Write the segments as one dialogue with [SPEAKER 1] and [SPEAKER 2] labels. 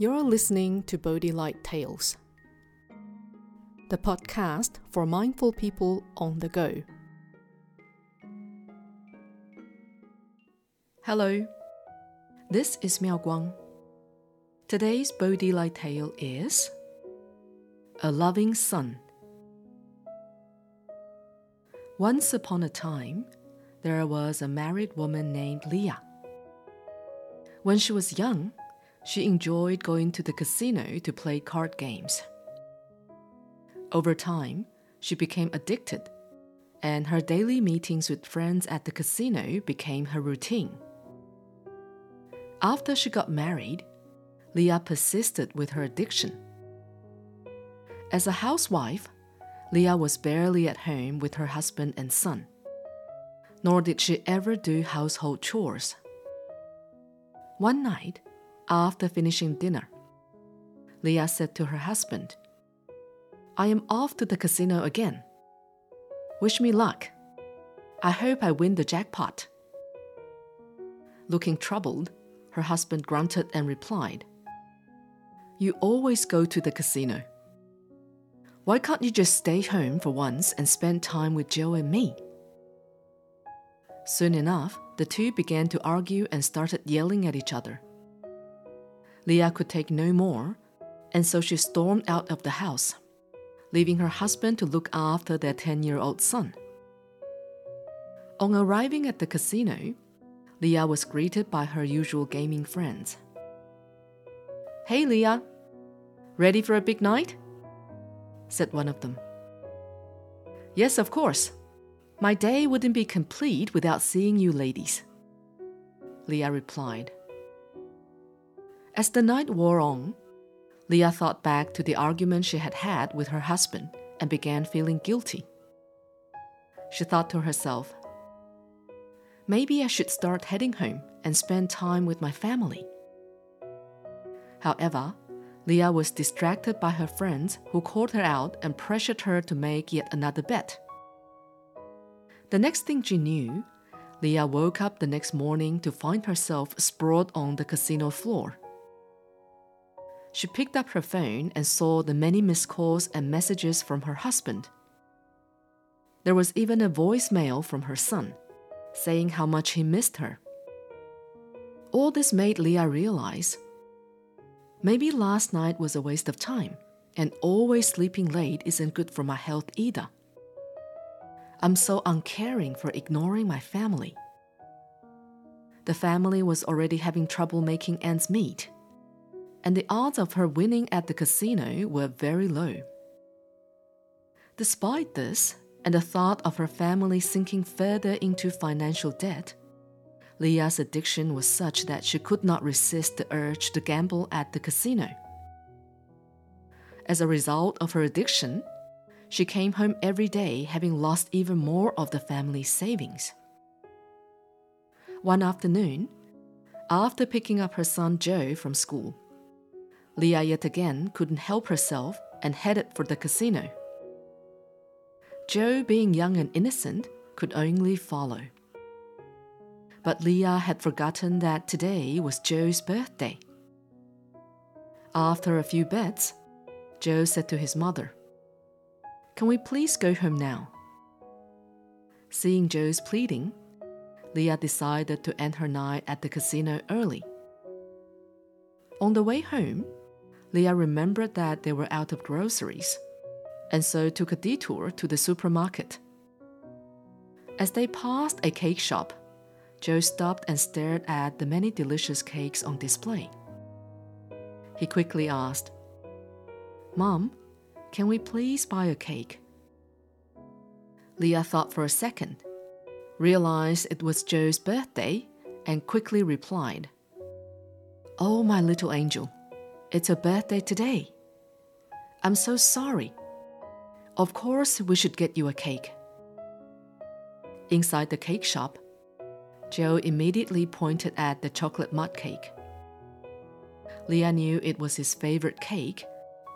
[SPEAKER 1] You're listening to Bodhi Light Tales, the podcast for mindful people on the go. Hello, this is Miao Guang. Today's Bodhi Light Tale is A Loving Son. Once upon a time, there was a married woman named Leah. When she was young, she enjoyed going to the casino to play card games. Over time, she became addicted, and her daily meetings with friends at the casino became her routine. After she got married, Leah persisted with her addiction. As a housewife, Leah was barely at home with her husband and son, nor did she ever do household chores. One night, after finishing dinner, Leah said to her husband, I am off to the casino again. Wish me luck. I hope I win the jackpot. Looking troubled, her husband grunted and replied, You always go to the casino. Why can't you just stay home for once and spend time with Joe and me? Soon enough, the two began to argue and started yelling at each other. Leah could take no more, and so she stormed out of the house, leaving her husband to look after their 10 year old son. On arriving at the casino, Leah was greeted by her usual gaming friends. Hey, Leah, ready for a big night? said one of them. Yes, of course. My day wouldn't be complete without seeing you ladies. Leah replied. As the night wore on, Leah thought back to the argument she had had with her husband and began feeling guilty. She thought to herself, maybe I should start heading home and spend time with my family. However, Leah was distracted by her friends who called her out and pressured her to make yet another bet. The next thing she knew, Leah woke up the next morning to find herself sprawled on the casino floor. She picked up her phone and saw the many missed calls and messages from her husband. There was even a voicemail from her son, saying how much he missed her. All this made Leah realize maybe last night was a waste of time, and always sleeping late isn't good for my health either. I'm so uncaring for ignoring my family. The family was already having trouble making ends meet and the odds of her winning at the casino were very low. Despite this, and the thought of her family sinking further into financial debt, Leah's addiction was such that she could not resist the urge to gamble at the casino. As a result of her addiction, she came home every day having lost even more of the family's savings. One afternoon, after picking up her son Joe from school, Leah yet again couldn't help herself and headed for the casino. Joe, being young and innocent, could only follow. But Leah had forgotten that today was Joe's birthday. After a few bets, Joe said to his mother, Can we please go home now? Seeing Joe's pleading, Leah decided to end her night at the casino early. On the way home, Leah remembered that they were out of groceries, and so took a detour to the supermarket. As they passed a cake shop, Joe stopped and stared at the many delicious cakes on display. He quickly asked, Mom, can we please buy a cake? Leah thought for a second, realized it was Joe's birthday, and quickly replied, Oh, my little angel, it's her birthday today. I'm so sorry. Of course, we should get you a cake. Inside the cake shop, Joe immediately pointed at the chocolate mud cake. Leah knew it was his favorite cake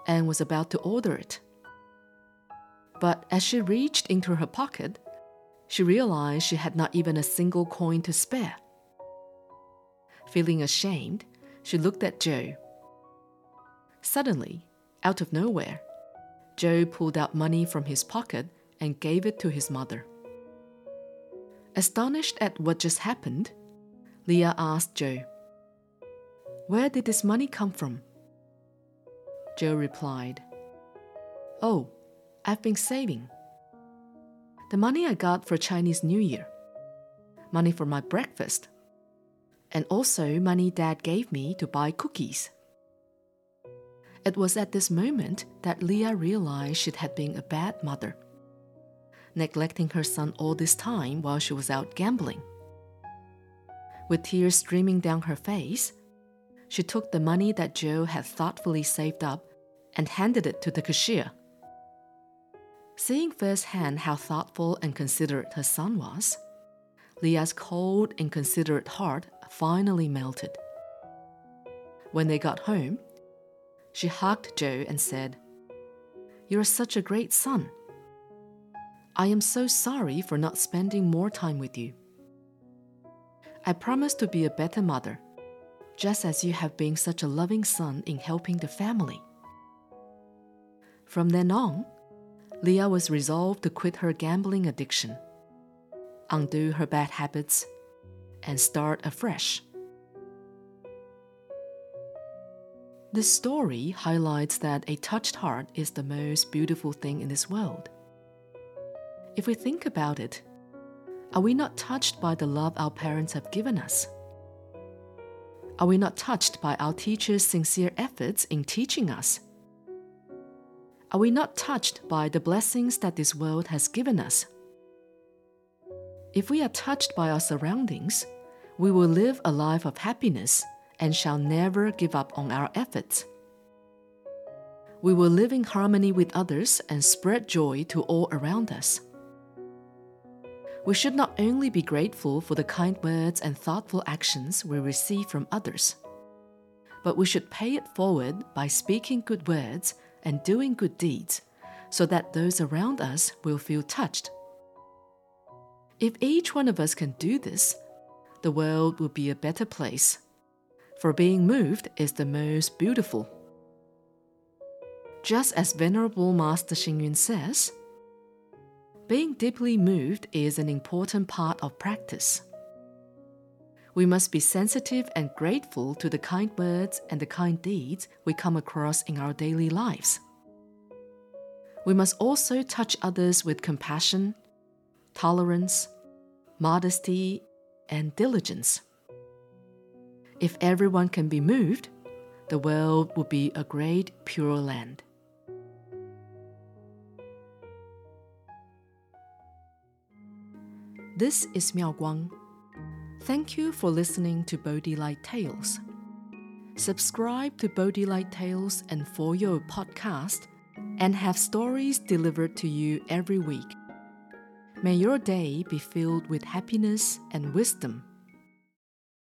[SPEAKER 1] and was about to order it. But as she reached into her pocket, she realized she had not even a single coin to spare. Feeling ashamed, she looked at Joe Suddenly, out of nowhere, Joe pulled out money from his pocket and gave it to his mother. Astonished at what just happened, Leah asked Joe, Where did this money come from? Joe replied, Oh, I've been saving. The money I got for Chinese New Year, money for my breakfast, and also money Dad gave me to buy cookies. It was at this moment that Leah realized she had been a bad mother, neglecting her son all this time while she was out gambling. With tears streaming down her face, she took the money that Joe had thoughtfully saved up and handed it to the cashier. Seeing firsthand how thoughtful and considerate her son was, Leah's cold, inconsiderate heart finally melted. When they got home, she hugged Joe and said, You're such a great son. I am so sorry for not spending more time with you. I promise to be a better mother, just as you have been such a loving son in helping the family. From then on, Leah was resolved to quit her gambling addiction, undo her bad habits, and start afresh. This story highlights that a touched heart is the most beautiful thing in this world. If we think about it, are we not touched by the love our parents have given us? Are we not touched by our teachers' sincere efforts in teaching us? Are we not touched by the blessings that this world has given us? If we are touched by our surroundings, we will live a life of happiness and shall never give up on our efforts. We will live in harmony with others and spread joy to all around us. We should not only be grateful for the kind words and thoughtful actions we receive from others, but we should pay it forward by speaking good words and doing good deeds so that those around us will feel touched. If each one of us can do this, the world will be a better place for being moved is the most beautiful. Just as Venerable Master Xing says, being deeply moved is an important part of practice. We must be sensitive and grateful to the kind words and the kind deeds we come across in our daily lives. We must also touch others with compassion, tolerance, modesty, and diligence. If everyone can be moved, the world will be a great pure land. This is Miao Guang. Thank you for listening to Bodhi Light Tales. Subscribe to Bodhi Light Tales and For Your podcast and have stories delivered to you every week. May your day be filled with happiness and wisdom.